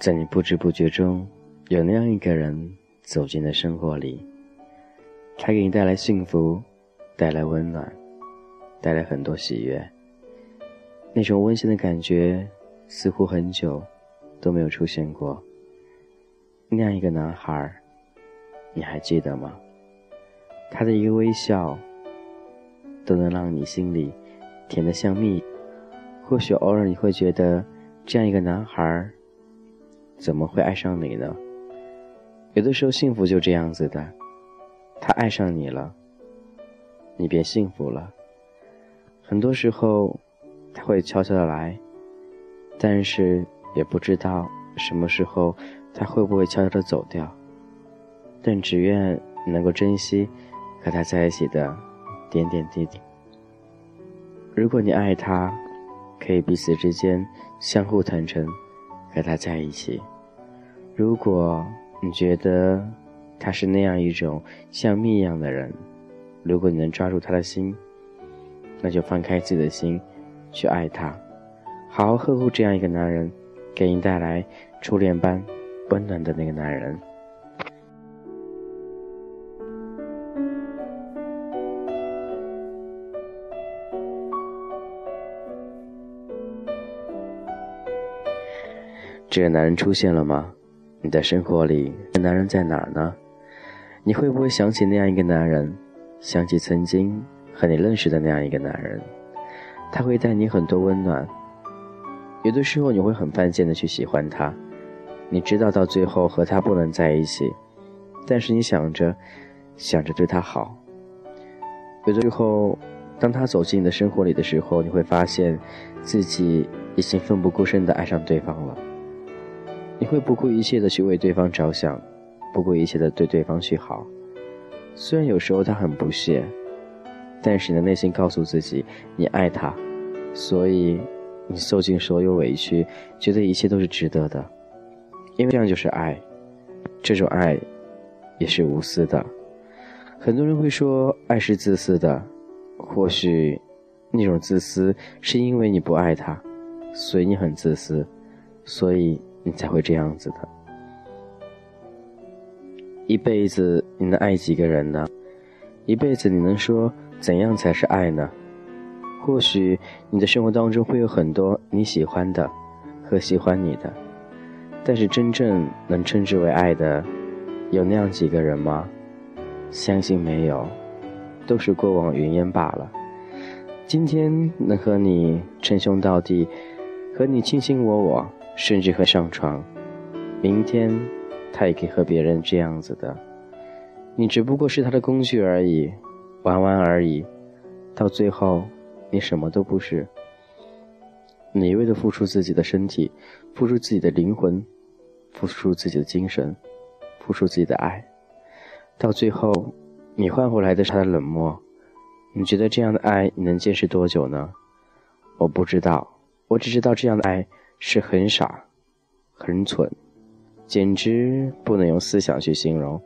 在你不知不觉中，有那样一个人走进了生活里，他给你带来幸福，带来温暖，带来很多喜悦。那种温馨的感觉，似乎很久都没有出现过。那样一个男孩，你还记得吗？他的一个微笑，都能让你心里甜得像蜜。或许偶尔你会觉得，这样一个男孩。怎么会爱上你呢？有的时候幸福就这样子的，他爱上你了，你便幸福了。很多时候他会悄悄的来，但是也不知道什么时候他会不会悄悄的走掉。但只愿能够珍惜和他在一起的点点滴滴。如果你爱他，可以彼此之间相互坦诚。和他在一起。如果你觉得他是那样一种像蜜一样的人，如果你能抓住他的心，那就放开自己的心，去爱他，好好呵护这样一个男人，给你带来初恋般温暖的那个男人。这个男人出现了吗？你的生活里，这男人在哪儿呢？你会不会想起那样一个男人？想起曾经和你认识的那样一个男人？他会带你很多温暖。有的时候你会很犯贱的去喜欢他，你知道到最后和他不能在一起，但是你想着想着对他好。有的时候，当他走进你的生活里的时候，你会发现自己已经奋不顾身的爱上对方了。你会不顾一切的去为对方着想，不顾一切的对对方去好。虽然有时候他很不屑，但是你的内心告诉自己，你爱他，所以你受尽所有委屈，觉得一切都是值得的。因为这样就是爱，这种爱也是无私的。很多人会说爱是自私的，或许那种自私是因为你不爱他，所以你很自私，所以。你才会这样子的。一辈子你能爱几个人呢？一辈子你能说怎样才是爱呢？或许你的生活当中会有很多你喜欢的和喜欢你的，但是真正能称之为爱的，有那样几个人吗？相信没有，都是过往云烟罢了。今天能和你称兄道弟，和你卿卿我我。甚至和上床，明天他也可以和别人这样子的。你只不过是他的工具而已，玩玩而已。到最后，你什么都不是。你一味的付出自己的身体，付出自己的灵魂，付出自己的精神，付出自己的爱。到最后，你换回来的是他的冷漠。你觉得这样的爱你能坚持多久呢？我不知道，我只知道这样的爱。是很傻，很蠢，简直不能用思想去形容。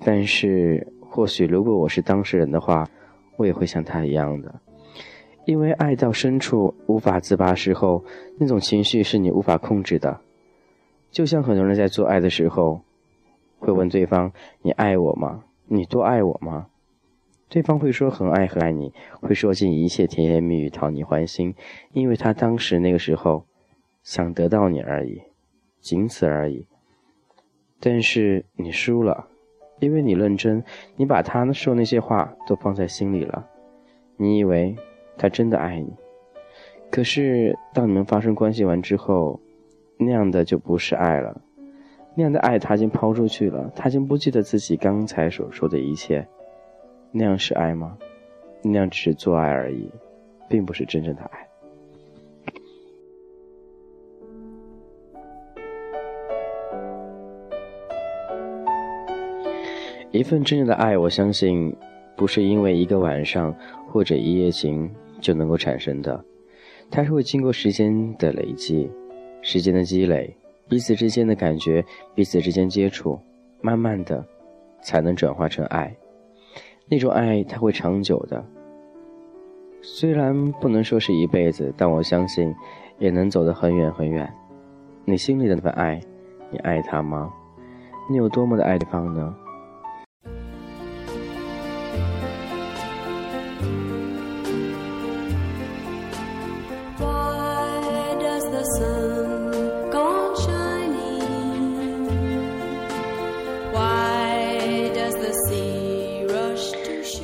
但是，或许如果我是当事人的话，我也会像他一样的，因为爱到深处无法自拔时候，那种情绪是你无法控制的。就像很多人在做爱的时候，会问对方：“你爱我吗？你多爱我吗？”对方会说很爱很爱你，会说尽一切甜言蜜语讨你欢心，因为他当时那个时候。想得到你而已，仅此而已。但是你输了，因为你认真，你把他说那些话都放在心里了。你以为他真的爱你，可是当你们发生关系完之后，那样的就不是爱了。那样的爱他已经抛出去了，他已经不记得自己刚才所说的一切。那样是爱吗？那样只是做爱而已，并不是真正的爱。一份真正的爱，我相信，不是因为一个晚上或者一夜情就能够产生的，它是会经过时间的累积，时间的积累，彼此之间的感觉，彼此之间接触，慢慢的，才能转化成爱。那种爱它会长久的。虽然不能说是一辈子，但我相信也能走得很远很远。你心里的那份爱，你爱他吗？你有多么的爱对方呢？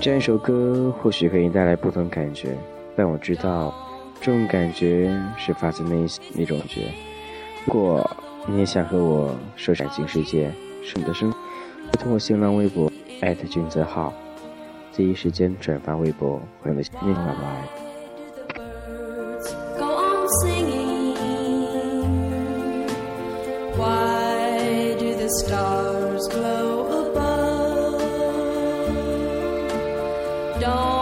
这样一首歌或许可以带来不同感觉，但我知道，这种感觉是发自内心那种觉。如果你也想和我说感情世界，是你的声，通过新浪微博艾特君泽浩，第一时间转发微博，回了念爸爸。It ended when I lost